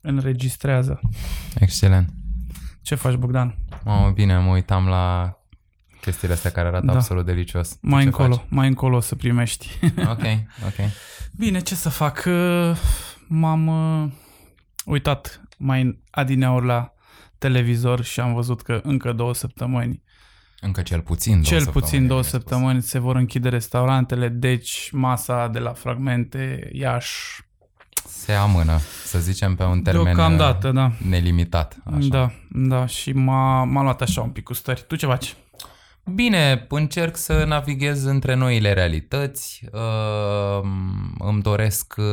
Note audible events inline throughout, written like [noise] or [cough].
Înregistrează. Excelent. Ce faci, Bogdan? Mamă, bine, mă uitam la chestiile astea care arată Da. absolut delicios. Tu Mai ce încolo, faci? mai încolo o să primești. [laughs] Ok, ok. Bine, ce să fac? Uh, M-am uh, uitat mai adineauri la televizor și am văzut că încă două săptămâni, Încă cel puțin două cel săptămâni, puțin două bine spus. săptămâni se vor închide restaurantele, deci masa de la fragmente Iași Se amână, să zicem, pe un termen deocamdată, da. uh, nelimitat. Așa. Da, da, și m-a, m-a luat așa un pic cu stări. Tu ce faci? Bine, încerc să navighez între noile realități. Uh, îmi doresc uh,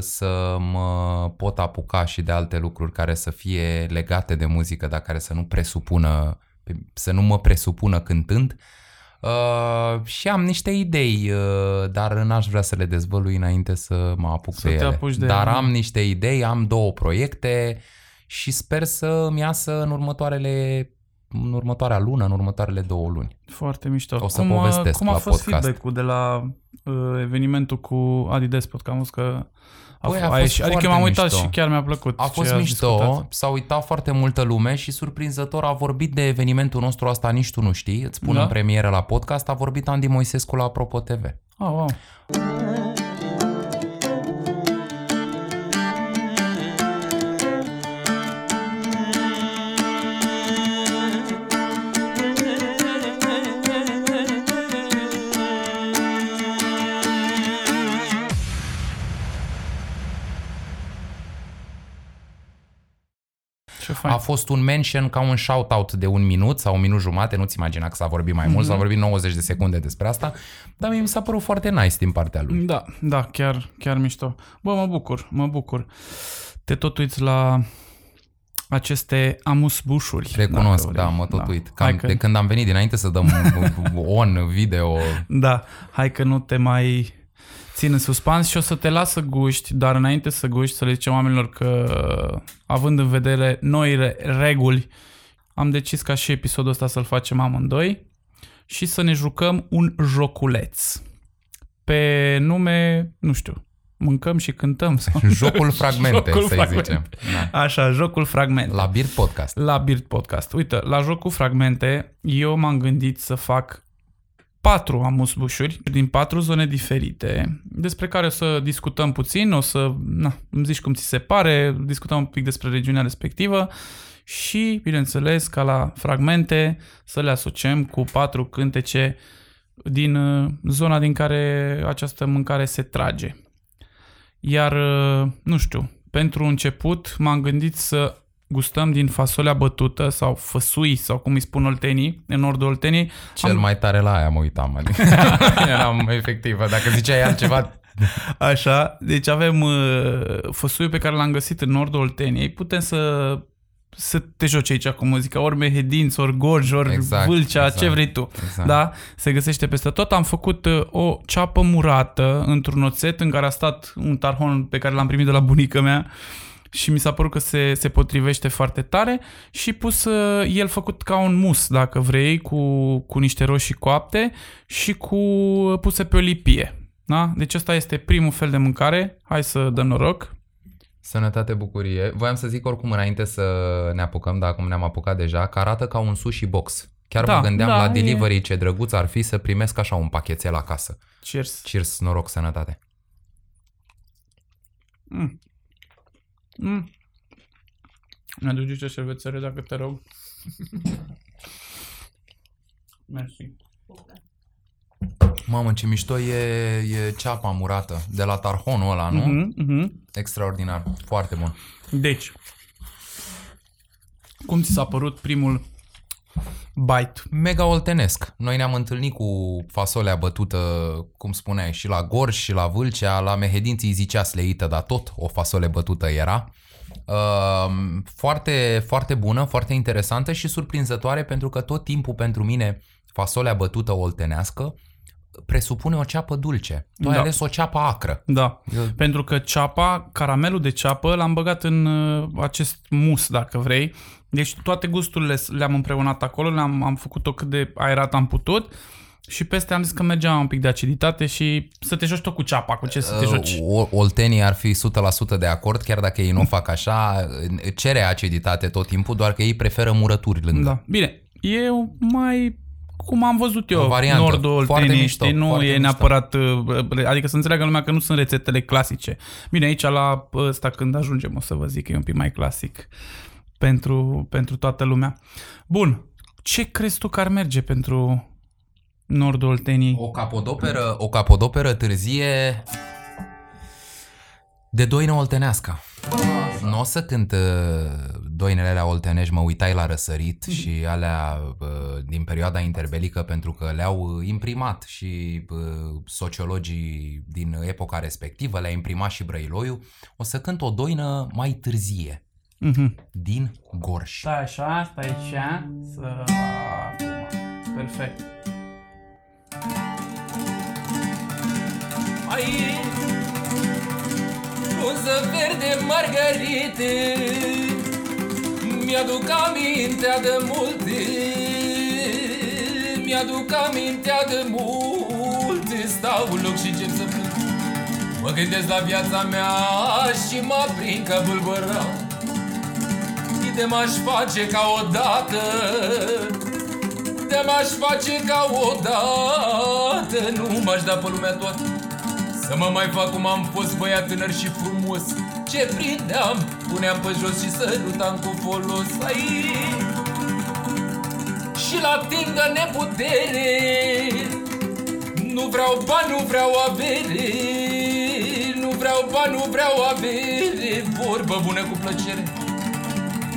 să mă pot apuca și de alte lucruri care să fie legate de muzică, dar care să nu presupună, să nu mă presupună cântând. Uh, și am niște idei, uh, dar n-aș vrea să le dezvălui înainte să mă apuc Să pe te ele. apuci de dar ele. am niște idei, am două proiecte și sper să îmi iasă în următoarele în următoarea lună, în următoarele două luni. Foarte mișto. O să cum, a- povestesc cum a la fost podcast. feedback-ul de la uh, evenimentul cu Adi Despot? Că am văzut că a, Băi, f- a a fost ieșit. Adică foarte m-am uitat mișto. și chiar mi-a plăcut. A ce fost ați mișto, discutat. s-a uitat foarte multă lume și surprinzător a vorbit de evenimentul nostru, asta nici tu nu știi, îți spun Da? în premieră la podcast, a vorbit Andy Moisescu la Apropo TV. Oh, wow. Fain. A fost un mention ca un shout-out de un minut sau un minut jumate, nu-ți imagina că s-a vorbit mai mult, s-a Mhm. vorbit 90 de secunde despre asta, dar mie mi s-a părut foarte nice din partea lui. Da, da, chiar, chiar mișto. Bă, mă bucur, mă bucur. Te tot uiți la aceste amusbușuri. Recunosc, dacă da, vrei. mă tot uit. Hai Cam că, de când am venit dinainte să dăm [laughs] on video, Da, hai că nu te mai țin în suspans și o să te las să guști, dar înainte să guști, să le zicem oamenilor că, având în vedere noile reguli, am decis ca și episodul ăsta să-l facem amândoi și să ne jucăm un joculeț. Pe nume, nu știu, mâncăm și cântăm. Sau... [laughs] jocul fragmente, Jocul să-i fragmente. zicem. Da. Așa, jocul fragmente. La Beard Podcast. La Beard Podcast. Uite, la jocul fragmente, eu m-am gândit să fac patru amusbușuri din patru zone diferite, despre care o să discutăm puțin, o să na, îmi zici cum ți se pare, discutăm un pic despre regiunea respectivă și, bineînțeles, ca la fragmente, să le asociem cu patru cântece din uh, zona din care această mâncare se trage. Iar, uh, nu știu, pentru început m-am gândit să gustăm din fasolea bătută sau făsui sau cum îi spun oltenii, în nordul Olteniei. Cel Am- mai tare la aia mă uitam. Adică [laughs] eram efectivă. Dacă ziceai altceva, Așa, deci avem uh, făsuiul pe care l-am găsit în nordul Olteniei. Putem să să te joci aici cu muzica, ori mehedinți, ori gorj, ori Exact, vâlcea, exact. ce vrei tu. exact. Da, se găsește peste tot. Am făcut uh, o ceapă murată într-un oțet în care a stat un tarhon pe care l-am primit de la bunica mea și mi s-a părut că se, se potrivește foarte tare și pus uh, el făcut ca un mus, dacă vrei, cu, cu niște roșii coapte și cu puse pe o lipie. Da? Deci ăsta este primul fel de mâncare. Hai să dăm noroc. Sănătate, bucurie. Voiam să zic oricum înainte să ne apucăm, dar acum ne-am apucat deja, că arată ca un sushi box. Chiar Da, mă gândeam da, la e- delivery ce drăguț ar fi să primesc așa un pachetel acasă. Cheers. Cheers, noroc, sănătate. Mm. Mm. Mi-aduce o șervețare dacă te rog. [laughs] Mersi. Mamă, ce mișto e, e ceapa murată de la tarhonul ăla, nu? Mhm, mhm. Extraordinar, foarte bun. Deci, cum ți s-a părut primul bite? Mega oltenesc. Noi ne-am întâlnit cu fasolea bătută, cum spuneai, și la Gorj și la Vâlcea, la Mehedinții zicea sleită, dar tot o fasole bătută era. Uh, foarte, foarte bună, foarte interesantă și surprinzătoare pentru că tot timpul pentru mine fasolea bătută oltenească presupune o ceapă dulce. Tu ai Da. ales o ceapă acră. Da, Eu- pentru că ceapa, caramelul de ceapă l-am băgat în uh, acest mus, dacă vrei. Deci toate gusturile le-am împreunat acolo, le-am am făcut-o cât de aerat am putut Și peste am zis că mergea un pic de aciditate și să te joci tot cu ceapa, cu ce să te joci. Uh, Oltenii ar fi 100% de acord, chiar dacă ei nu fac așa, cere aciditate tot timpul, doar că ei preferă murături lângă. Da. Bine, e mai cum am văzut eu, O variantă. nordul Foarte Olteniei, mișto, știi, nu foarte e mișto. neapărat, uh, adică să înțeleagă lumea că nu sunt rețetele clasice. Bine, aici la ăsta când ajungem o să vă zic că e un pic mai clasic pentru, pentru toată lumea. Bun, ce crezi tu că ar merge pentru nordul Olteniei? O capodoperă, o capodoperă târzie de doină oltenească. Nu o să cânt uh, doinele alea oltenești, mă uitai la răsărit și alea uh, din perioada interbelică pentru că le-au uh, imprimat și uh, sociologii din epoca respectivă, le-a imprimat și Brăiloiu. O să cânt o doină mai târzie, Mhm. din Gorj. Stai așa, stai așa, să... Acum. Perfect. Ai Uză verde margarite Mi-aduc amintea de multe Mi-aduc amintea de multe Stau în loc și încep să plâng Mă gândesc la viața mea și mă prind ca bulbăra De m-aș face ca odată. De m-aș face ca odată. Nu m-aș da pe lumea toată să mă mai fac cum am fost băiat tânăr și frumos. Ce prindeam, puneam pe jos și sărutam cu folos. Ai, Și la timp de neputere Nu vreau bani, nu vreau avere. Nu vreau bani, nu vreau avere. Vorbă bună cu plăcere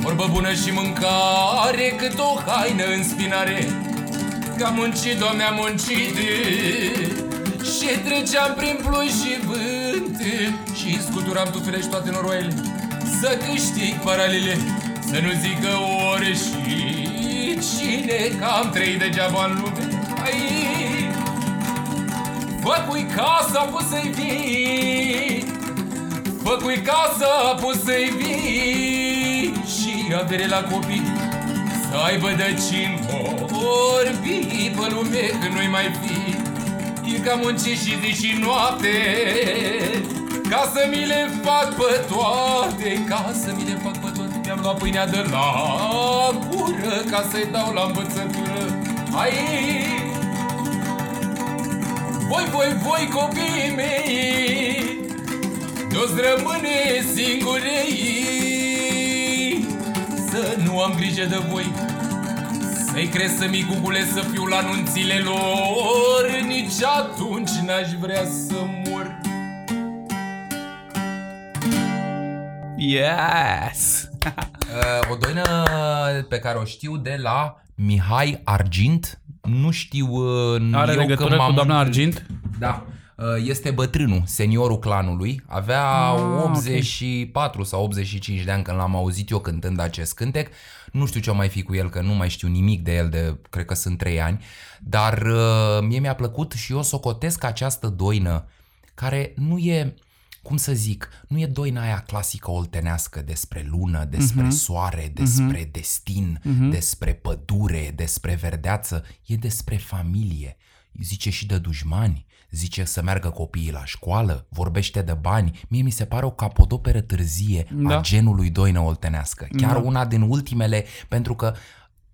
Vorbă bună și mâncare Cât o haină în spinare. Că am muncit, doamne, am muncit. Și treceam prin ploi și vânt. Și scuturam tufele și toate noroaiele Să câștig paralele Să nu zică ore și cine Că am trăit degeaba în lume. Ai, Făcui casa, pus să-i vii. Făcui casa, pus să-i vii Și avere la copii. Să aibă de cin vorbi pe lume când nu-i mai fi. E că am muncit și zi și noapte Ca să mi le fac pe toate Ca să mi le fac pe toate. Mi-am luat pâinea de la gură Ca să-i dau la învățătură. Ai voi, voi, voi copiii mei Nu-ți rămâne singurei Să nu am grijă de voi Să-i cresc să micugule să fiu la nunțile lor Nici atunci n-aș vrea să mor Yes! Uh, o doină pe care o știu de la Mihai Argint. Nu știu uh, Are eu legătură că cu m-am doamna întâlnit- Argint? Da. Uh, Este bătrânul, seniorul clanului. Avea Ah, ok. 84 sau 85 de ani când l-am auzit eu cântând acest cântec. Nu știu ce o mai fi cu el, că nu mai știu nimic de el de, cred că sunt 3 ani. Dar uh, mie mi-a plăcut și eu socotesc această doină care nu e cum să zic, nu e doina aia clasică oltenească despre lună, despre Mhm. soare, despre destin, despre pădure, despre verdeață, e despre familie. Zice și de dușmani, zice să meargă copiii la școală, vorbește de bani. Mie mi se pare o capodoperă târzie Da. a genului doină oltenească. Chiar Da. una din ultimele, pentru că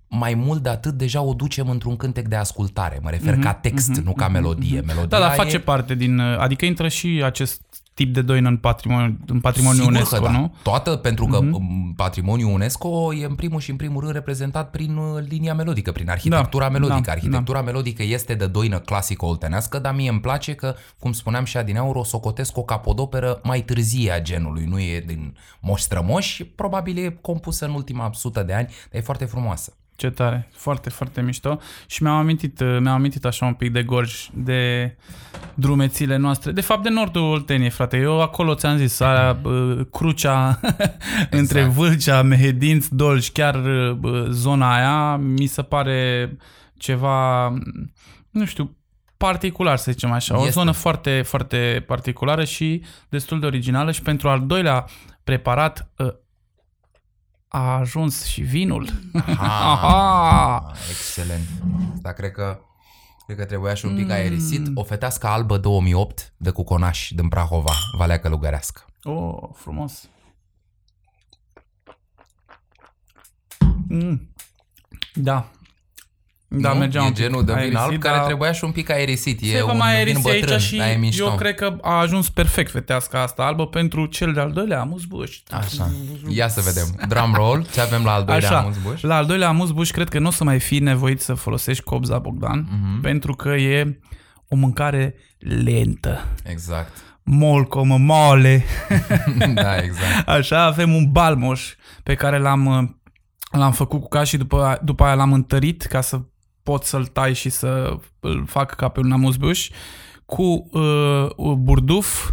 mai mult de atât deja o ducem într-un cântec de ascultare. Mă refer ca text, nu ca melodie. Melodia Da, dar e- face parte din... Adică intră și acest tip de doină în patrimoniu, în patrimoniul Sigur UNESCO, că da. nu? Toată, pentru că mm patrimoniul UNESCO e în primul și în primul rând reprezentat prin uh, linia melodică, prin arhitectura Da, melodică. da, arhitectura melodică este de doină clasică oltenească, dar mie îmi place că, cum spuneam și adineaur, o socotesc o capodoperă mai târzie a genului. Nu e din moș strămoși, probabil e compusă în ultima sută de ani, dar e foarte frumoasă. Ce tare, foarte, foarte mișto. Și mi-am amintit, uh, mi-am amintit așa un pic de Gorj, de drumețile noastre. De fapt, de nordul Olteniei, frate. Eu acolo ți-am zis, aia, uh, crucea [laughs] între Vâlcea, Mehedinți, Dolj, chiar uh, zona aia, mi se pare ceva, nu știu, particular, să zicem așa. O Este. zonă foarte, foarte particulară și destul de originală și pentru al doilea preparat uh, a ajuns și vinul. Ah, [laughs] Aha! excelent. Dar cred că Cred că trebuia și un pic aerisit. O fetească albă 2008 de Cuconaș din Prahova, Valea Călugărească. Oh, frumos. Mm. Da. Da, nu? mergea e un pic genul de vin aerisit, alb care dar trebuia și un pic aerisit. Se E va un mai vin aerisi bătrân, aici și dar e mișto. eu cred că a ajuns perfect fetească asta albă pentru cel de-al doilea amuzbuș. Așa. Ia să vedem. Drum roll. Ce avem la al doilea Așa, amuzbuș? la al doilea amuzbuș cred că nu o să mai fi nevoit să folosești cobza Bogdan, Mhm. pentru că e o mâncare lentă. Exact. Molcomă, mole. [laughs] da, exact. Așa, avem un balmoș pe care l-am, uh, l-am făcut cu ca și după, după aia l-am întărit ca să pot să-l tai și să îl fac ca pe un amuzbuș cu uh, burduf,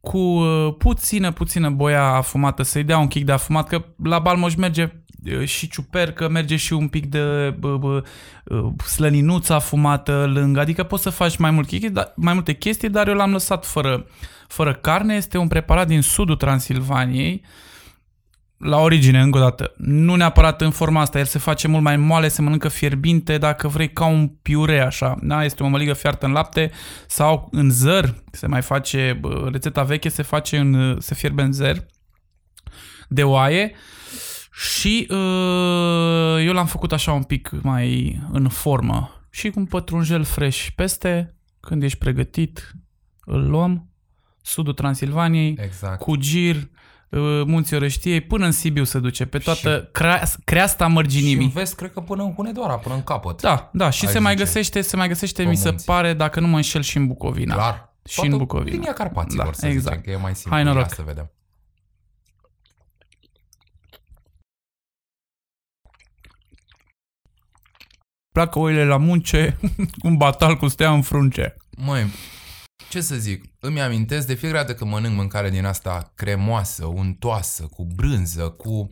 cu uh, puțină, puțină boia afumată, să-i dea un kick de afumat, că la balmoș merge uh, și ciupercă, merge și un pic de uh, uh, uh, slăninuță afumată lângă, adică poți să faci mai, mult chestii, dar, mai multe chestii, dar eu l-am lăsat fără, fără carne, este un preparat din sudul Transilvaniei, la origine, încă o dată, nu neapărat în forma asta, el se face mult mai moale, se mănâncă fierbinte, dacă vrei, ca un piure așa, da? Este o măligă fiartă în lapte sau în zăr, se mai face, bă, rețeta veche se face în, se fierbe în zăr de oaie și uh, eu l-am făcut așa un pic mai în formă și cu un pătrunjel fresh peste, când ești pregătit, îl luăm, sudul Transilvaniei, Exact. cu gir, uh, Munții Orăștiei, până în Sibiu se duce, pe toată crea- creasta Și în mărginimii. vest, cred că până în Hunedoara, până în capăt. Da, da, și Ai se mai zice. găsește, se mai găsește, Pe mi se munți. pare, dacă nu mă înșel, și în Bucovina. Clar. Și Toată în Bucovina. Linia Carpaților, Da, să exact. zicem, că e mai simplu. Hai noroc. Ia să vedem. Pleacă oile la munce, [laughs] un batal cu stea în frunce. Măi, ce să zic, îmi amintesc de fiecare dată când mănânc mâncare din asta cremoasă, untoasă, cu brânză, cu...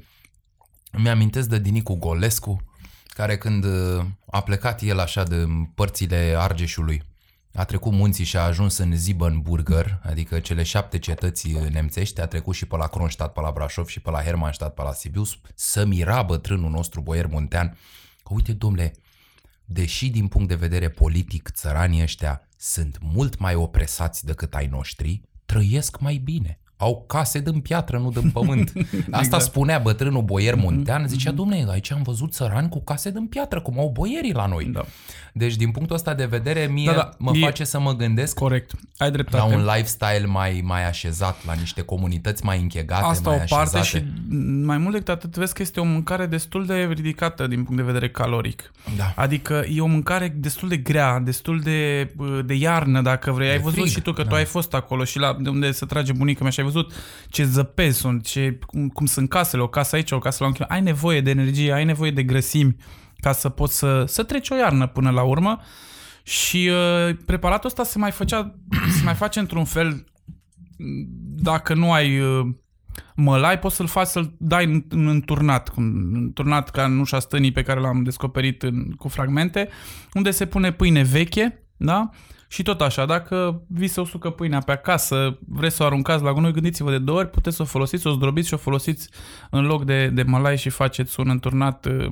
Îmi amintesc de Dinicu Golescu, care când uh, a plecat el așa de părțile Argeșului, a trecut munții și a ajuns în Siebenburger, adică cele șapte cetăți nemțești, a trecut și pe la Kronstadt, pe la Brașov și pe la Hermannstadt, pe la Sibiu, să mira bătrânul nostru boier muntean. Că uite, domnule, deși din punct de vedere politic țăranii ăștia sunt mult mai opresați decât ai noștri, trăiesc mai bine. Au case din piatră, nu din pământ. [laughs] Asta Exact. spunea bătrânul boier muntean, zicea, domne, aici am văzut țărani cu case din piatră, cum au boierii la noi. Da. Deci, din punctul ăsta de vedere, mie Da, da, mă e- face să mă gândesc Corect. Ai la dreptate. un lifestyle mai, mai așezat, la niște comunități mai închegate, Asta mai o parte așezate. și mai mult decât atât vezi că este o mâncare destul de ridicată din punct de vedere caloric. Da. Adică e o mâncare destul de grea, destul de, de iarnă, dacă vrei. Ai De văzut frig, și tu că da. tu ai fost acolo și la de unde se trage bunica mea și ai văzut ce zăpezi sunt, ce, cum, cum sunt casele, o casă aici, o casă la un kilometru. Ai nevoie de energie, ai nevoie de grăsimi ca să poți să, să treci o iarnă până la urmă. Și uh, preparatul ăsta se mai făcea, [clears throat] se mai face într-un fel dacă nu ai uh, mălai, poți să-l faci să-l dai în, în înturnat, cum, înturnat ca în ușa stânii pe care l-am descoperit în, cu fragmente, unde se pune pâine veche, da? Și tot așa, dacă vi se usucă pâinea pe acasă, vreți să o aruncați la gunoi, gândiți-vă de două ori, puteți să o folosiți, o zdrobiți și o folosiți în loc de, de mălai și faceți un înturnat uh,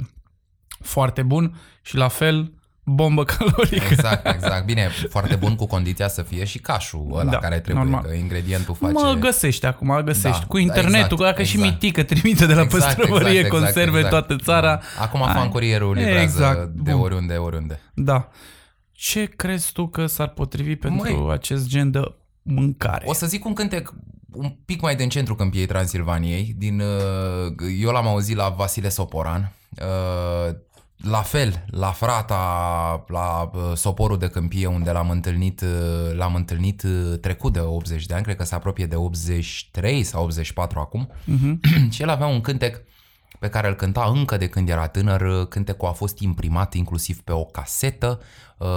foarte bun și la fel bombă [laughs] calorică. Exact, exact. Bine, foarte bun cu condiția să fie și cașul ăla Da, care trebuie, normal. că ingredientul face... Mă găsești acum, găsești. Da, cu internetul, exact, dacă și exact. mitică trimite de la Exact, păstrăvărie exact, exact, conserve exact. toată țara. Da. Acum Ai. fan curierul livrează Exact, de bun. oriunde, oriunde. Da. Ce crezi tu că s-ar potrivi pentru Măi. acest gen de mâncare? O să zic un cântec un pic mai din centru câmpiei Transilvaniei. Din, uh, eu l-am auzit la Vasile Soporan. Uh, La fel, la frata, la uh, soporul de câmpie unde l-am întâlnit, uh, l-am întâlnit uh, trecut de 80 de ani, cred că se apropie de 83 sau 84 acum. Mhm. [clears throat] și el avea un cântec pe care îl cânta încă de când era tânăr. Cântecul a fost imprimat inclusiv pe o casetă uh,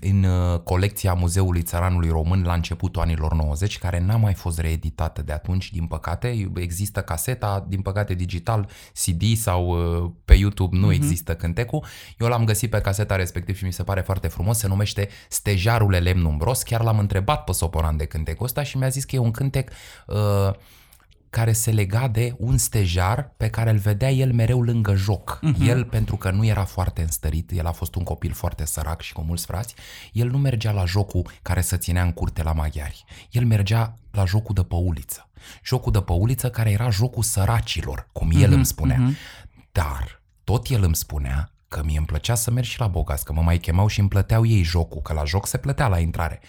în uh, colecția Muzeului Țăranului Român la începutul anilor 90, care n-a mai fost reeditată de atunci, din păcate. Există caseta, din păcate digital, CD sau uh, pe YouTube nu există cântecul. Eu l-am găsit pe caseta respectiv și mi se pare foarte frumos. Se numește Stejarule lemn umbros. Chiar l-am întrebat pe Soporan de cântecul ăsta și mi-a zis că e un cântec uh, care se lega de un stejar pe care îl vedea el mereu lângă joc. Uh-huh. El, pentru că nu era foarte înstărit, el a fost un copil foarte sărac și cu mulți frați, el nu mergea la jocul care să ținea în curte la maghiari. El mergea la jocul de pe uliță. Jocul de pe uliță care era jocul săracilor, cum el uh-huh, îmi spunea. Uh-huh. Dar tot el îmi spunea că mie îmi plăcea să merg și la bogați, că mă mai chemau și îmi plăteau ei jocul, că la joc se plătea la intrare.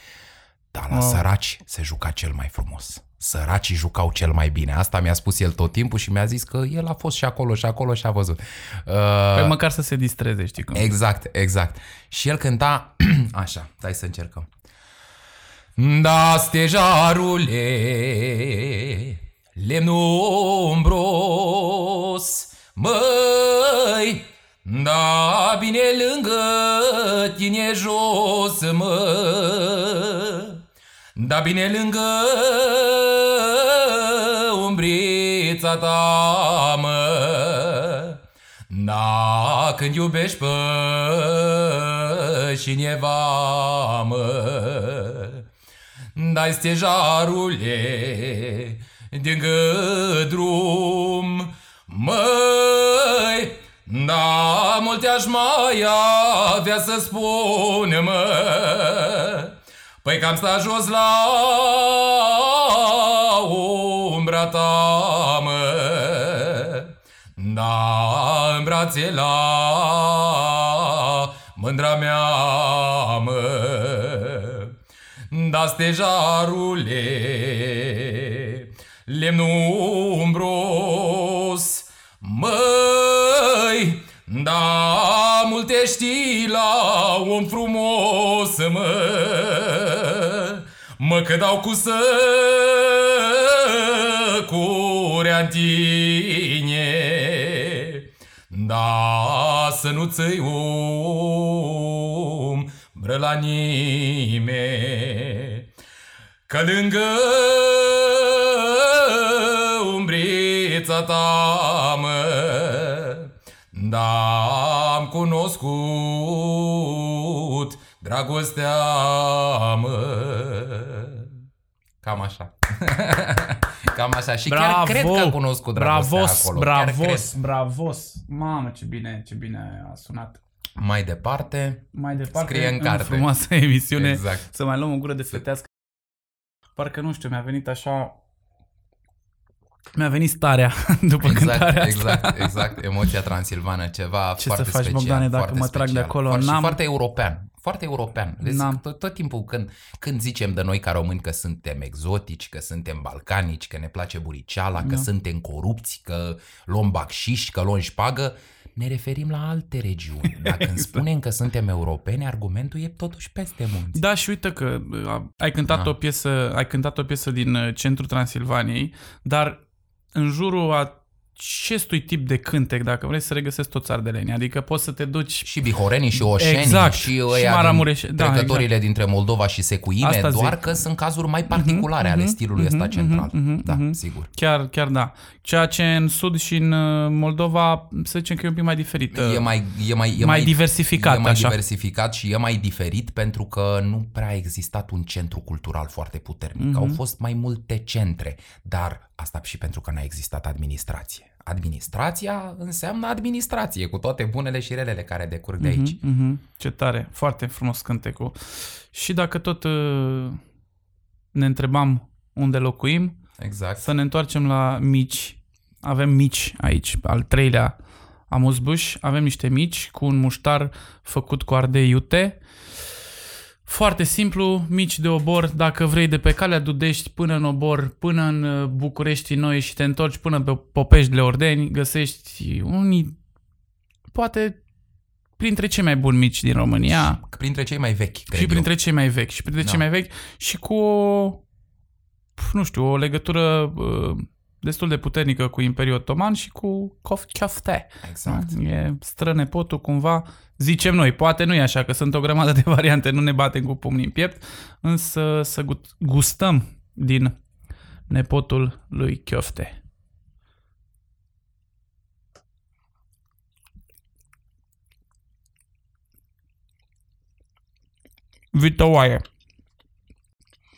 Dar la wow. săraci se juca cel mai frumos. Săracii jucau cel mai bine. Asta mi-a spus el tot timpul și mi-a zis că el a fost și acolo și acolo și a văzut. Uh, păi măcar să se distreze, știi cum. Exact, exact. Și el cânta [clears throat] așa, hai să încercăm. Da, stejarule, lemnul umbros, măi, da, bine lângă tine jos, mă, da bine lângă umbrița ta, mă, Da, când iubești pe cineva, mă, Dai stejarule din drum, măi, da, multe aș mai avea să spun, mă, Păi că am stat jos la umbra ta, mă, Da, în brațe la mândra mea, mă, Da, stejarule, lemnul umbros, măi, da, multe știi la om frumos, mă, mă că dau cu să curea tine. Da, să nu ți umbră la nimeni, că lângă umbrița ta, mă, da, am cunoscut dragostea, mă. Cam așa. [laughs] Cam așa. Și bravo, chiar cred că a cunoscut dragostea bravos, acolo. Bravos, bravos. Mamă, ce bine, ce bine a sunat. Mai departe, mai departe scrie în carte. frumoasă emisiune exact. să mai luăm o gură de fetească. Parcă nu știu, mi-a venit așa mi-a venit starea [laughs] după exact, cântarea Exact, asta. exact, emoția transilvană, ceva Ce foarte să faci, special. Bogdane, dacă foarte mă trag special. de acolo? Foarte, N-am... foarte european, foarte european. Deci tot, tot timpul când, când zicem de noi ca români că suntem exotici, că suntem balcanici, că ne place buriceala, da. că suntem corupți, că luăm bacșiș, că luăm șpagă, ne referim la alte regiuni. [laughs] Dacă exact. când spunem că suntem europeni, argumentul e totuși peste munți. Da, și uite că ai cântat, da. o, piesă, ai cântat o piesă din uh, centrul Transilvaniei, dar în jurul a acestui tip de cântec, dacă vrei să regăsesc toți ardelenii. Adică poți să te duci... Și bihorenii, și oșenii, exact. și ăia și Maramureș... din da, exact. dintre Moldova și Secuime, Asta doar zic. că sunt cazuri mai particulare uh-huh, ale stilului uh-huh, ăsta central. Uh-huh, da, uh-huh. sigur. Chiar, chiar da. Ceea ce în Sud și în uh, Moldova, să zicem că e un pic mai diferit. E mai, e mai, e mai diversificat. E mai așa. diversificat și e mai diferit pentru că nu prea a existat un centru cultural foarte puternic. Uh-huh. Au fost mai multe centre, dar asta și pentru că n-a existat administrație administrația înseamnă administrație, cu toate bunele și relele care decurg de aici. Uh-huh, uh-huh. Ce tare, foarte frumos cântecul. Și dacă tot uh, ne întrebam unde locuim, exact. să ne întoarcem la mici. Avem mici aici, al treilea amuzbuș. Avem niște mici cu un muștar făcut cu ardei iute foarte simplu, mici de obor, dacă vrei de pe calea Dudești până în obor, până în uh, București noi și te întorci până pe Popești de Ordeni, găsești unii, poate printre cei mai buni mici din România. Și printre cei mai vechi, Și printre eu. cei mai vechi. Și printre da. cei mai vechi și cu o, nu știu, o legătură uh, destul de puternică cu Imperiul Otoman și cu Kofte. Exact. E strănepotul cumva, zicem noi, poate nu e așa, că sunt o grămadă de [laughs] variante, nu ne batem cu pumnii în piept, însă să gustăm din nepotul lui Chiofte. Vitoaie.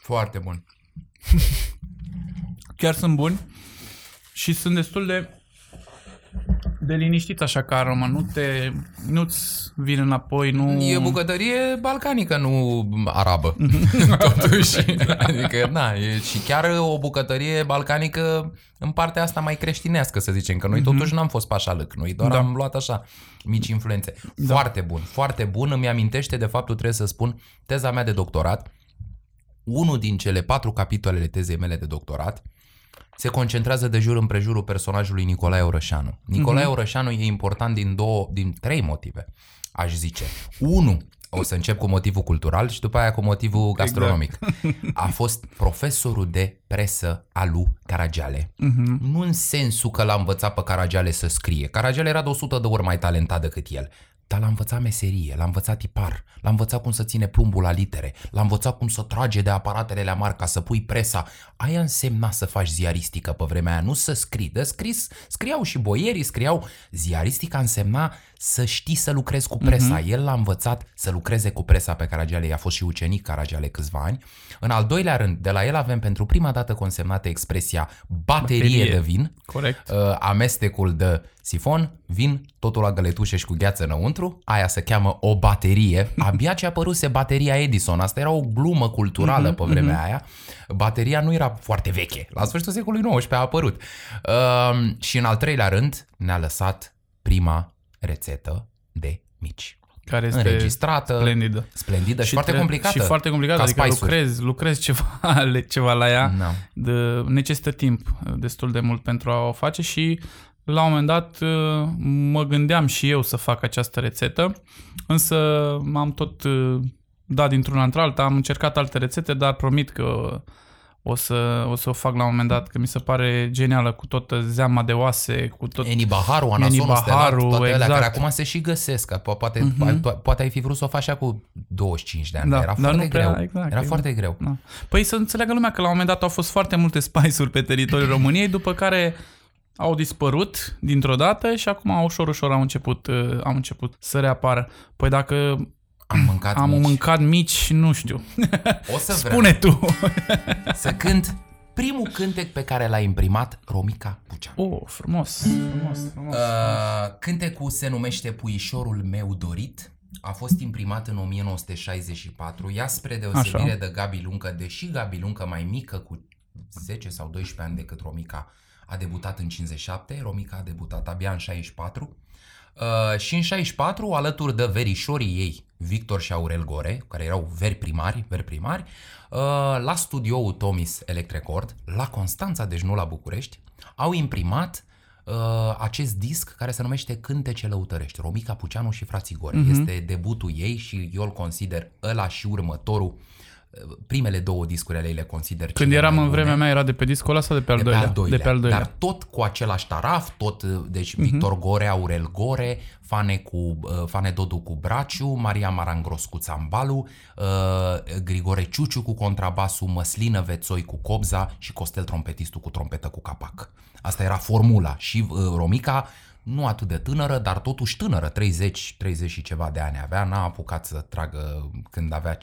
Foarte bun. Chiar sunt buni. Și sunt destul de de liniștit așa ca aromă, nu te, nu-ți vine înapoi, nu... E bucătărie balcanică, nu arabă, [laughs] [laughs] totuși. adică, na, e și chiar o bucătărie balcanică în partea asta mai creștinească, să zicem, că noi totuși n-am fost pașalâc, noi doar Da. am luat așa mici influențe. Foarte bun, foarte bun, îmi amintește de faptul, trebuie să spun, teza mea de doctorat, unul din cele patru capitolele tezei mele de doctorat se concentrează de jur împrejurul personajului Nicolae Orășanu. Nicolae Mhm. Orășanu e important din două, din trei motive, aș zice. Unu, o să încep cu motivul cultural și după aia cu motivul gastronomic. [laughs] A fost profesorul de presă al lui Caragiale. Mhm. Nu în sensul că l-a învățat pe Caragiale să scrie. Caragiale era de 100 de ori mai talentat decât el. Dar l-a învățat meserie, l-a învățat tipar, l-a învățat cum să ține plumbul la litere, l-a învățat cum să trage de aparatele la mari ca să pui presa. Aia însemna să faci ziaristică pe vremea aia, nu să scrii. De scris, scriau și boierii, scriau. Ziaristica însemna să știi să lucrezi cu presa. Mm-hmm. El l-a învățat să lucreze cu presa pe Caragiale, i-a fost și ucenic Caragiale câțiva ani. În al doilea rând, de la el avem pentru prima dată consemnată expresia baterie, Baterie. de vin, Corect. uh, amestecul de sifon, vin, totul la găletușe și cu gheață înăuntru, aia se cheamă o baterie. [laughs] Abia ce apăruse bateria Edison, asta era o glumă culturală pe vremea aia. Bateria nu era foarte veche, la sfârșitul secolului XIX a apărut. Uh, și în al treilea rând ne-a lăsat prima rețetă de mici. Care este Înregistrată, splendidă. splendidă și, și foarte tre- complicată. Și foarte complicată, ca adică spice-uri. lucrezi, lucrezi ceva, [laughs] ceva la ea. Da. de, necesită timp uh, destul de mult pentru a o face și la un moment dat uh, mă gândeam și eu să fac această rețetă, însă m-am tot uh, dat dintr-una într-alta, am încercat alte rețete, dar promit că o să, o să o fac la un moment dat, că mi se pare genială cu toată zeama de oase, cu tot... Eni Baharu, Anasonul Eni Stelar, Baharu, toate alea exact. care acum se și găsesc. că po- Poate, uh-huh. poate ai fi vrut să o faci așa cu 25 de ani, Da, dar era dar foarte nu prea- greu. exact, era exact. foarte greu. Da. Păi să înțeleagă lumea că la un moment dat au fost foarte multe spice-uri pe teritoriul [clears throat] României, după care au dispărut dintr-o dată și acum ușor, ușor au început, uh, au început să reapară. Păi dacă Am mâncat am mici. mâncat mici, nu știu. O să [laughs] vreau Spune tu. să cânt primul cântec pe care l-a imprimat Romica Pucean. Oh, frumos, frumos, frumos. Uh, cântecul se numește Puișorul meu dorit. A fost imprimat în 1964, ea spre deosebire Așa. de Gabi Luncă, deși Gabi Luncă mai mică cu 10 sau 12 ani decât Romica a debutat în 57, Romica a debutat abia în 64. Uh, și în 64, alături de verișorii ei, Victor și Aurel Gore, care erau veri primari, veri primari, uh, la studioul Tomis Electrecord, la Constanța, deci nu la București, au imprimat uh, acest disc care se numește Cântece Lăutărești, Romica Puceanu și Frații Gore. Mhm. Uh-huh. Este debutul ei și eu îl consider ăla și următorul. Uh, Primele două discuri ale ei le consider Când cele eram mai în bune vremea mea, era de pe discul ăla sau de pe al de doilea? pe al doilea, De pe al doilea. dar tot cu același taraf, tot, deci Mhm. Victor Gore, Aurel Gore, Fane, cu, uh, Fane Dodu cu Braciu, Maria Marangros cu țambalu, uh, Grigore Ciuciu cu contrabasul, Măslină Vețoi cu cobza și Costel Trompetistul cu trompetă cu capac. Asta era formula și uh, Romica nu atât de tânără, dar totuși tânără, 30, 30 și ceva de ani avea, n-a apucat să tragă când avea 15-16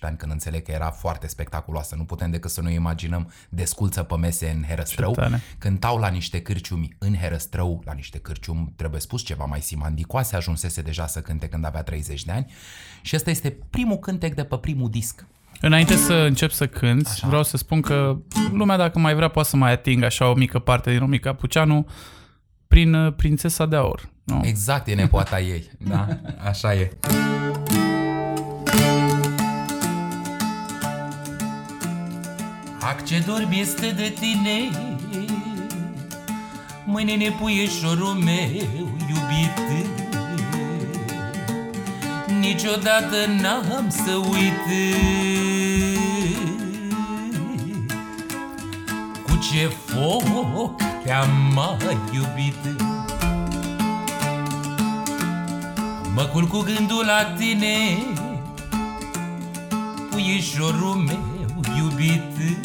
ani, când înțeleg că era foarte spectaculoasă. Nu putem decât să nu imaginăm desculță pe mese în Herăstrău, Ce tare. cântau la niște cârciumi în Herăstrău, la niște cârciumi, trebuie spus, ceva mai simandicoase, ajunsese deja să cânte când avea 30 de ani și ăsta este primul cântec de pe primul disc. Înainte să încep să cânt, Așa. vreau să spun că lumea, dacă mai vrea, poate să mai ating așa o mică parte din Romica Puceanu prin uh, Prințesa de Aur. Nu? Exact, e nepoata [laughs] ei. Da, așa e. Ac ce dormi este de tine Mâine nepuieșorul meu iubit Niciodată n-am să uit Cu ce foc te-am mai iubit. Mă culc cu gândul la tine Puișorul meu iubit.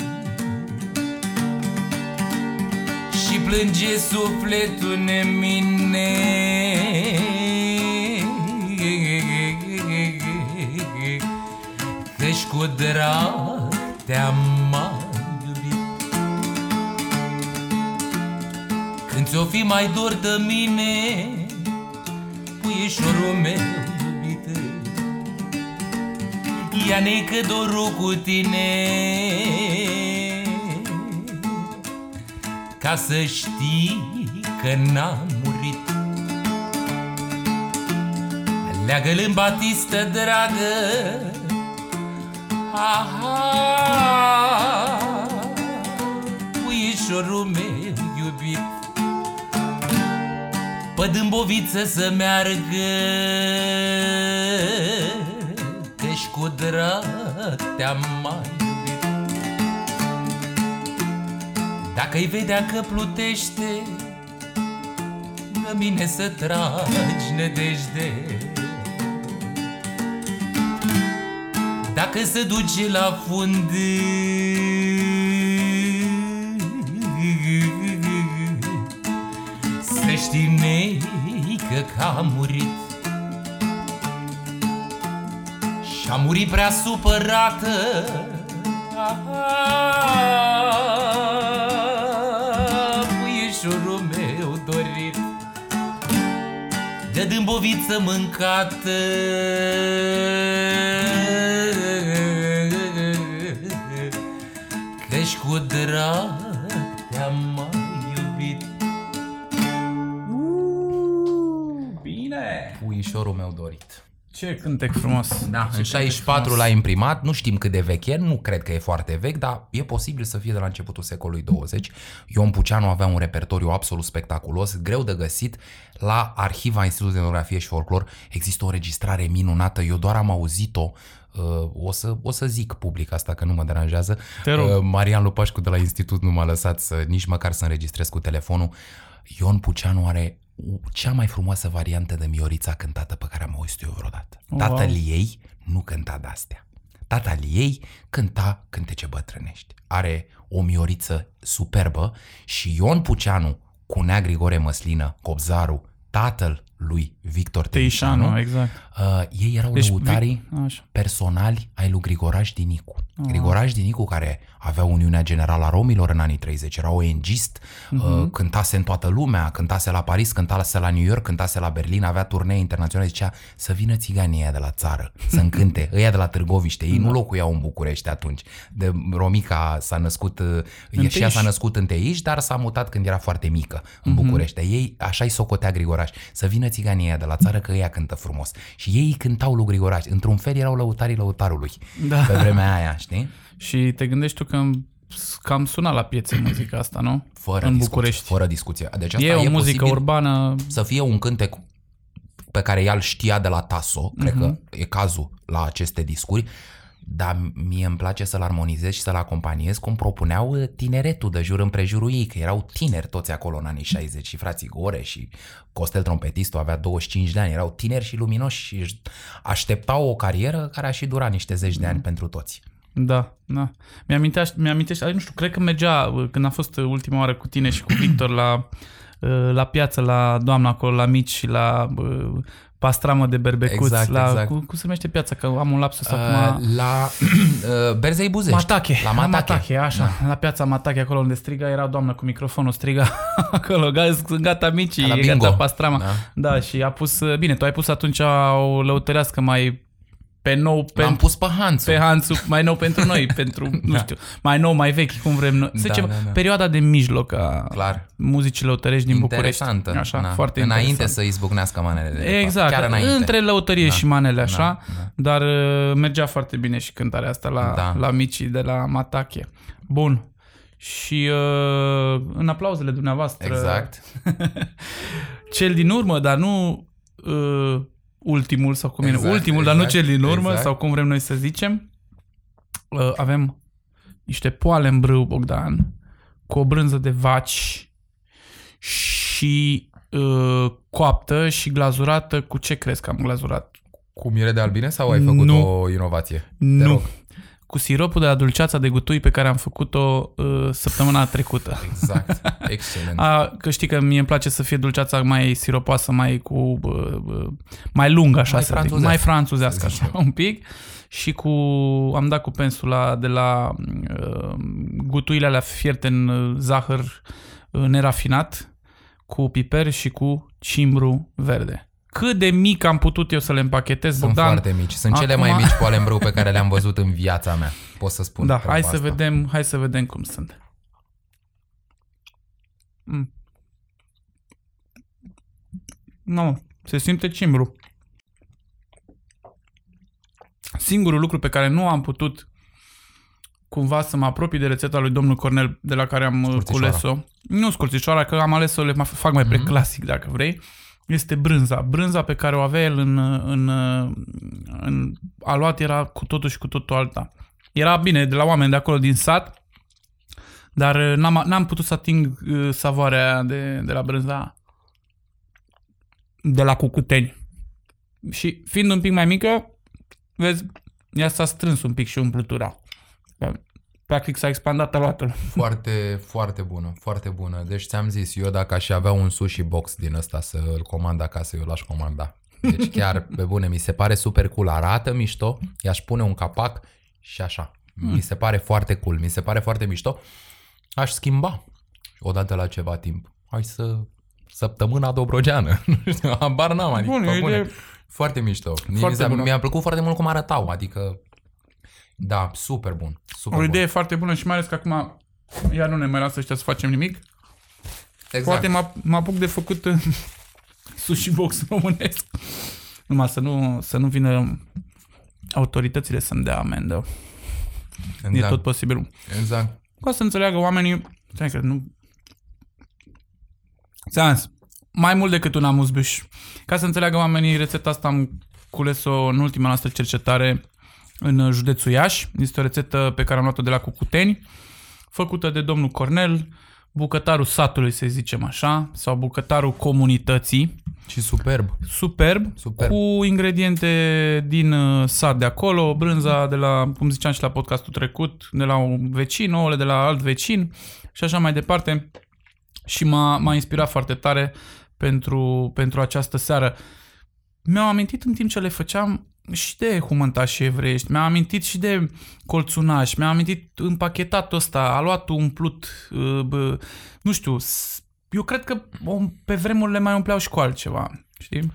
Și plânge sufletul în mine. Căci cu drag te-am ți-o fi mai dor de mine Puișorul meu iubite Ia necă dorul cu tine Ca să știi că n-am murit. Leagă-l în batistă dragă. Aha. Puișorul meu iubit Pe dâmboviță să meargă Că-și cu drag te-am mai iubit. Dacă-i vedea că plutește De mine să tragi nedejde. Dacă se duce la fund că a murit. Și-a murit prea supărată. Puieșorul meu dorit. De dâmboviță mâncată. Că-și cu drag Puișorul meu dorit Ce cântec frumos. Da, Ce în cântec 64 frumos. l-a imprimat, nu știm cât de vechi e, nu cred că e foarte vechi, dar e posibil să fie de la începutul secolului 20. Ion Puceanu avea un repertoriu absolut spectaculos, greu de găsit. La arhiva Institutului de Etnografie și Folclor există o registrare minunată, eu doar am auzit-o Uh, o, să, o să zic public asta că nu mă deranjează. Te rog. Uh, Marian Lupașcu de la institut nu m-a lăsat să, nici măcar să înregistrez cu telefonul. Ion Puceanu are cea mai frumoasă variantă de Miorița cântată pe care am auzit eu vreodată. Wow. Tatăl ei nu cânta de-astea. Tatăl ei cânta cântece bătrânești. Are o mioriță superbă și Ion Puceanu cu Nea Grigore Măslină, Cobzaru, tatăl lui Victor Teișanu, Teișanu, exact. uh, ei erau deci, lăutarii Vic- Așa. personali ai lui Grigoraș Dinicu. Ah. Grigoraș Dinicu, care avea Uniunea Generală a Romilor în anii 30, era ONG-ist, Mhm. uh, cântase în toată lumea, cântase la Paris, cântase la New York, cântase la Berlin, avea turnee internaționale, zicea să vină țiganii ăia de la țară, să încânte, [laughs] ăia de la Târgoviște, ei Da. nu locuiau în București atunci. De Romica s-a născut, uh, și ea Teiș. s-a născut în Teiș, dar s-a mutat când era foarte mică în Mhm. București. De Ei, așa-i socotea Grigoraș, să vină țiganii ăia de la țară că ăia cântă frumos. Și ei cântau lui Grigoraș, într-un fel erau lăutarii lăutarului Da. pe vremea aia, știi? Și te gândești tu că cam suna la piețe muzica asta, nu? Fără în discuție, București. Fără discuție. Deci asta E o muzică posibil urbană. să fie un cântec pe care el știa de la Taso, cred Mhm. că e cazul la aceste discuri, dar mie îmi place să-l armonizez și să-l acompaniez cum propuneau uh, tineretul de jur împrejurul ei, că erau tineri toți acolo în anii 60 și frații Gore și Costel trompetistul avea 25 de ani, erau tineri și luminoși și își așteptau o carieră care a și durat niște zeci de ani pentru toți. Da, da. Mi-amintește, mi-amintește, nu știu, cred că mergea uh, când a fost ultima oară cu tine și cu Victor la, uh, la piață, la doamna acolo, la mici și la uh, pastramă de berbecuți. Exact, la, exact. Cum, cum se numește piața? Că am un lapsus Uh, acum. la [clears throat] uh, Berzei Buzești. Matache, La Matache. Matache așa, da. la piața Matache, acolo unde striga, era doamna cu microfonul, striga [laughs] acolo, gata, sunt gata micii, Ca la e bingo. gata pastrama. Da. Da. da, și a pus, bine, tu ai pus atunci o lăutărească mai pe nou, pe, L-am pus pe Hanțu. pe Hanțu, mai nou pentru noi, [laughs] pentru, nu Da. știu, mai nou, mai vechi, cum vrem noi. Să Da, zicem, da, da. perioada de mijloc a Clar. muzicii lăutărești din București. Interesantă. Așa, Na. foarte Înainte interesant. să izbucnească manele. de fapt. Exact, Chiar înainte. între lăutărie Da. și manele așa, Da, da. dar uh, mergea foarte bine și cântarea asta la, Da. la micii de la Matache. Bun. Și uh, în aplauzele dumneavoastră, Exact. [laughs] cel din urmă, dar nu uh, ultimul sau cum Exact, e, ultimul, dar nu exact, cel din urmă exact. sau cum vrem noi să zicem, uh, avem niște poale în brâu, Bogdan, cu o brânză de vaci și uh, coaptă și glazurată. Cu ce crezi că am glazurat? Cu miere de albine sau ai făcut Nu. o inovație? Te nu. rog. Cu siropul de la dulceața de gutui pe care am făcut-o uh, săptămâna trecută. Exact. [laughs] Excelent. A, că știi că mie îmi place să fie dulceața mai siropoasă, mai cu uh, uh, mai lungă așa Mai să zic, franțuzească, mai franțuzească să așa zicem. un pic și cu am dat cu pensula de la uh, gutuile alea fierte în uh, zahăr uh, nerafinat cu piper și cu cimbru verde. Cât de mic am putut eu să le împachetez, Sunt Bogdan? foarte mici. Sunt cele acum- mai mici poalembrâu pe care le-am văzut în viața mea. Pot să spun. Da, treaba hai să asta. vedem, hai să vedem cum sunt. Mm. Nu, se simte cimbru. Singurul lucru pe care nu am putut cumva să mă apropii de rețeta lui domnul Cornel de la care am uh, Scurțișoara. cules-o. Nu scurțișoara, că am ales să le ma- fac mai Mhm. preclasic dacă vrei. Este brânza. Brânza pe care o avea el în, în, în aluat era cu totul și cu totul alta. Era bine de la oameni de acolo din sat, dar uh, n-am, n-am putut să ating uh, savoarea aia de, de la brânza de la cucuteni. Și fiind un pic mai mică, vezi, ea s-a strâns un pic și umplutura. Practic s-a expandat aluatul. Foarte, foarte bună, foarte bună. Deci ți-am zis, eu dacă aș avea un sushi box din ăsta să îl comand acasă, eu l-aș comanda. Deci [laughs] chiar, pe bune, mi se pare super cool. Arată mișto, i-aș pune un capac și așa. Mi se pare foarte cool, mi se pare foarte mișto. Aș schimba odată la ceva timp. Hai să săptămâna dobrogeană. [laughs] Nu știu, habar n-am, adică Bun, pe e bune. de- Foarte mișto. Mie Foarte mi s-a- bună. Mi-a plăcut foarte mult cum arătau, adică da, super bun. Super O bun. idee foarte bună și mai ales că acum iar nu ne mai lasă ăștia să facem nimic. Exact. Poate mă, mă apuc de făcut uh, [laughs] sushi box românesc. Numai să nu, să nu vină autoritățile să-mi dea amendă. E exact. tot posibil. Exact. Ca să înțeleagă oamenii... Stai că nu... Ți-am zis, mai mult decât un amuzbuș. Ca să înțeleagă oamenii, rețeta asta am cules-o în ultima noastră cercetare în județul Iași. Este o rețetă pe care am luat-o de la Cucuteni, făcută de domnul Cornel, bucătarul satului, să zicem așa, sau bucătarul comunității. Și superb. Superb, Superb. cu ingrediente din uh, sat de acolo, brânza de la, cum ziceam și la podcastul trecut, de la un vecin, ouăle de la alt vecin și așa mai departe. Și m-a, m-a inspirat foarte tare pentru, pentru această seară. Mi-am amintit în timp ce le făceam și de humântași evreiești, mi-am amintit și de colțunași, mi-am amintit împachetatul ăsta, aluatul umplut, uh, bă, nu știu, s- eu cred că o- pe vremurile mai umpleau și cu altceva, știi?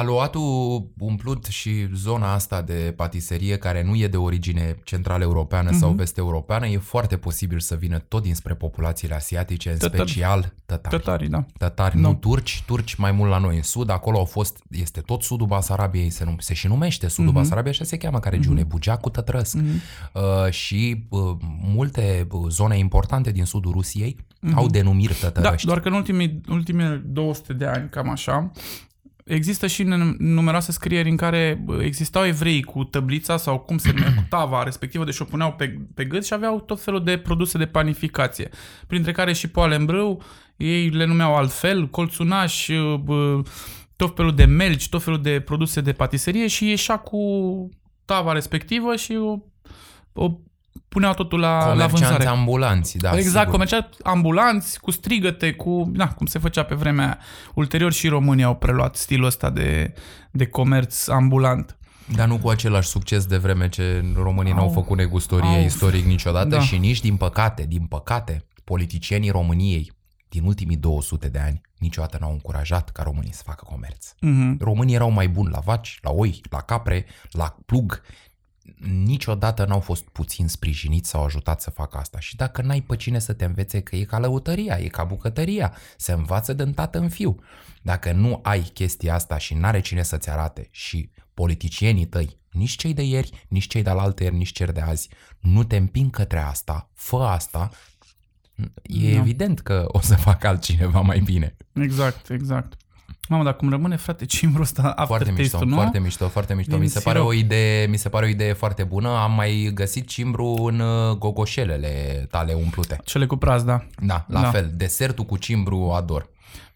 Aluatul umplut și zona asta de patiserie care nu e de origine central europeană sau Mhm. vest europeană e foarte posibil să vină tot dinspre populațiile asiatice, în Tătari. special tătari. Tătarii, da. Tătari, Nu. nu turci, turci mai mult la noi în sud, acolo au fost, este tot sudul Basarabiei, se, num, se și numește sudul Mhm. Basarabia, așa se cheamă ca regiune, Bugeacul Tătrăsc. Mhm. Uh, și uh, multe uh, zone importante din sudul Rusiei au denumiri Mhm. Da, tătărăști. doar că în ultimii, ultimele 200 de ani, cam așa, există și în numeroase scrieri în care bă, existau evrei cu tăblița sau cum se numea, cu tava respectivă, deci o puneau pe, pe gât și aveau tot felul de produse de panificație, printre care și poale în brâu, ei le numeau altfel, colțunași, bă, tot felul de melci, tot felul de produse de patiserie și ieșea cu tava respectivă și o, o puneau totul la, la Comercianți vânzare. ambulanți, da, exact, sigur. comercial ambulanți cu strigăte, cu, na, cum se făcea pe vremea aia. Ulterior și românii au preluat stilul ăsta de, de comerț ambulant. Dar nu cu același succes de vreme ce românii Au. n-au făcut negustorie Au. istoric niciodată Da. și nici din păcate, din păcate, politicienii României din ultimii 200 de ani niciodată n-au încurajat ca românii să facă comerț. Mhm. Românii erau mai buni la vaci, la oi, la capre, la plug. Niciodată n-au fost puțin sprijiniți sau ajutați să facă asta. Și dacă n-ai pe cine să te învețe că e ca lăutăria, e ca bucătăria, se învață de tată în fiu. Dacă nu ai chestia asta și n-are cine să-ți arate și politicienii tăi, nici cei de ieri, nici cei de alaltă ieri, nici cei de azi, nu te împing către asta, fă asta, e Da. evident că o să facă altcineva mai bine. Exact, exact. Mamă, dar cum rămâne, frate, cimbrul ăsta Foarte mișto, aftertaste-ul, nu? foarte mișto, foarte mișto. Din Mi se, pare sirop. o idee, mi se pare o idee foarte bună. Am mai găsit cimbru în uh, gogoșelele tale umplute. Cele cu praz, da. Da, la Da. fel. Desertul cu cimbru ador.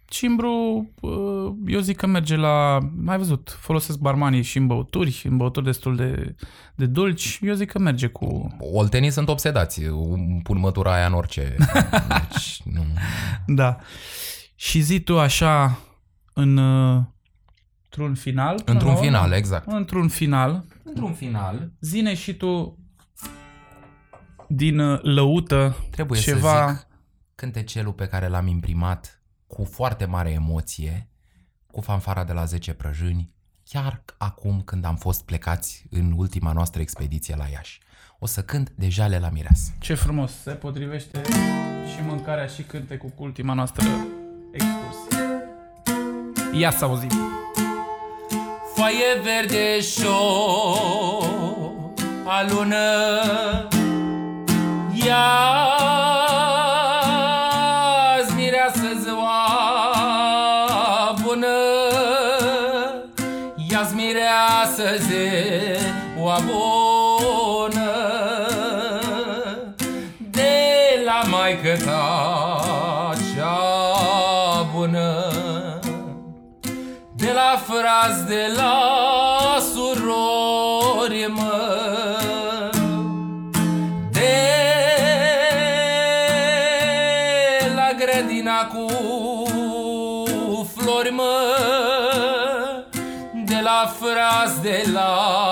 Cimbru, uh, eu zic că merge la... Ai văzut, folosesc barmanii și în băuturi, în băuturi destul de, de dulci. Eu zic că merge cu... Oltenii sunt obsedați, um, pun mătura aia în orice. [laughs] Deci, nu. Da. Și zi tu așa, în, uh, într-un final? până Într-un la urmă? final, exact. Într-un final. Într-un final, Zine și tu din uh, lăută trebuie ceva... să zic cântecelul pe care l-am imprimat cu foarte mare emoție, cu fanfara de la 10 prăjâni, chiar acum când am fost plecați în ultima noastră expediție la Iași. O să cânt de jale la mireasă. Ce frumos, se potrivește și mâncarea și cântecul cu ultima noastră excursie. Ia să auzim! Foaie verde șo alună. Ia mireasă ziua bună. Ia mireasă ziua bună la fraz, de la surori, mă. De la grădina cu flori, mă. De la fraz, de la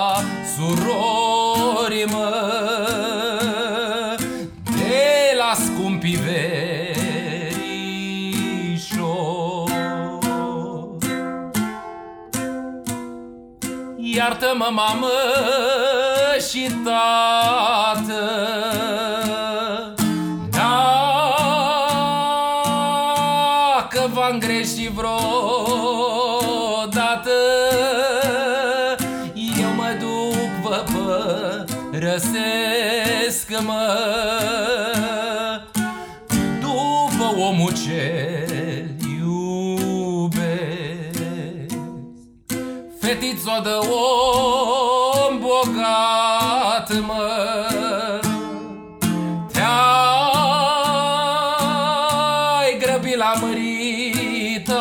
Iartă-mă, mamă și tată. Dacă v-am greșit vreodată Eu mă duc, vă părăsesc, mă Fetițo de om bogat, mă. Te-ai grăbit la măritat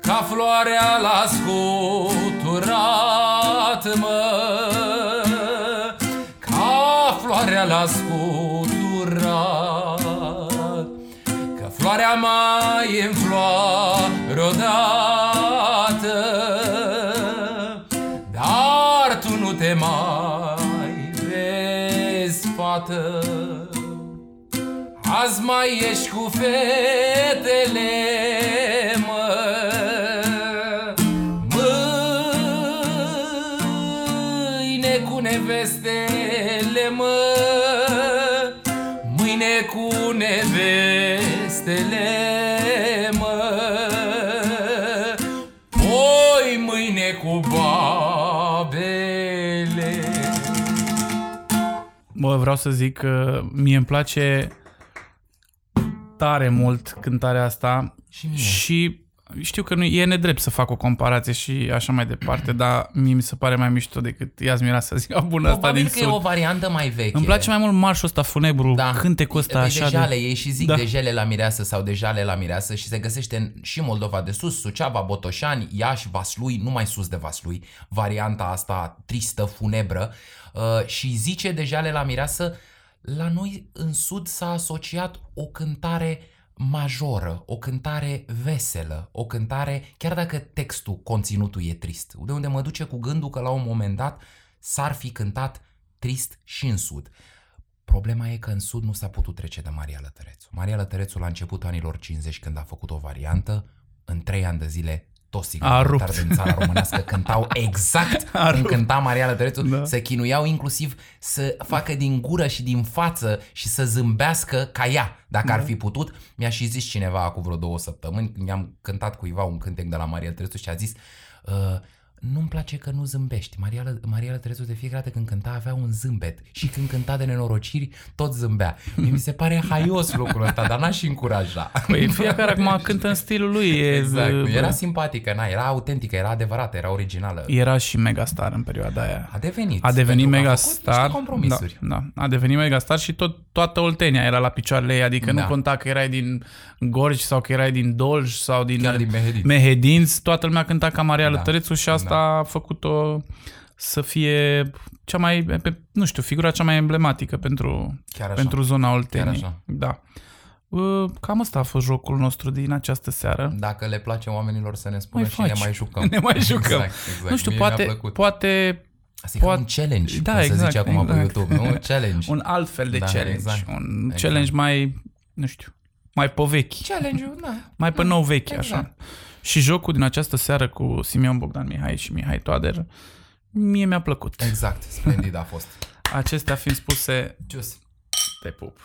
Ca floarea la scuturat, mă. Ca floarea la scuturat Că floarea mai înfloare Azi mai ești cu fetele, mă. Mâine cu nevestele, mă. Mâine cu nevestele, mă. Poi mâine cu babele. Bă, vreau să zic că mie îmi place tare mult cântarea asta Și mie. și știu că nu e nedrept să fac o comparație și așa mai departe, dar mie mi se pare mai mișto decât Iaz Mireasa ziua bună asta Probabil din că e o sud. variantă mai veche Îmi place mai mult marșul ăsta funebru, da. cântecul ăsta Păi așa de jale, de... ei și zic Da. de jele la mireasă sau de jale la mireasă și se găsește în, și în Moldova de sus, Suceava, Botoșani, Iași, Vaslui, nu mai sus de Vaslui, varianta asta tristă, funebră uh, și zice de jale la mireasă, la noi în sud s-a asociat o cântare majoră, o cântare veselă, o cântare, chiar dacă textul, conținutul e trist, de unde mă duce cu gândul că la un moment dat s-ar fi cântat trist și în sud. Problema e că în sud nu s-a putut trece de Maria Lătărețu. Maria Lătărețu la începutul anilor 50 când a făcut o variantă, în trei ani de zile toți A rupt. sigurătari din țara românească cântau exact [laughs] A cum rupt. cânta Maria Lătărețu, Da. se chinuiau inclusiv să facă din gură și din față și să zâmbească ca ea, dacă Da. ar fi putut. Mi-a și zis cineva acum vreo două săptămâni, când i-am cântat cuiva un cântec de la Maria Lătărețu și a zis uh, nu-mi place că nu zâmbești. Maria, Lă- Maria Lătărețu de fiecare dată când cânta avea un zâmbet și când cânta de nenorociri tot zâmbea. Mie mi se pare haios lucrul ăsta, dar n-aș încuraja. Păi fiecare acum cântă în stilul lui. E, Exact. bă, Era simpatică, na, era autentică, era adevărată, era originală. Era și megastar în perioada aia. A devenit. A devenit pentru că a făcut megastar. niște compromisuri. Da, da, a devenit megastar și tot, toată Oltenia era la picioarele ei, adică Da. nu conta că erai din Gorj sau că erai din Dolj sau din, Chiar din Mehedinți. Mehedinți, toată lumea cânta ca Maria Da, Lătărețu și asta a făcut-o să fie cea mai, pe, nu știu, figura cea mai emblematică pentru, Chiar așa. pentru zona Olteniei. Chiar așa. Da. Uh, Cam asta a fost jocul nostru din această seară. Dacă le place oamenilor să ne spună Mai și ne faci. mai jucăm. [laughs] Ne mai jucăm. Exact, exact. nu știu, Mie mi-a poate, plăcut. poate Asta e ca poate- un challenge, Da, cum se exact, zice acum pe exact. YouTube, nu? [laughs] Challenge. un alt fel de Da, challenge. exact. Un Exact. challenge mai, nu știu, mai pe vechi. Challenge-ul, da. Mai pe nou vechi, exact. așa. Și jocul din această seară cu Simeon Bogdan Mihai și Mihai Toader, mie mi-a plăcut. Exact, splendid a fost. Acestea fiind spuse, Just. te pup.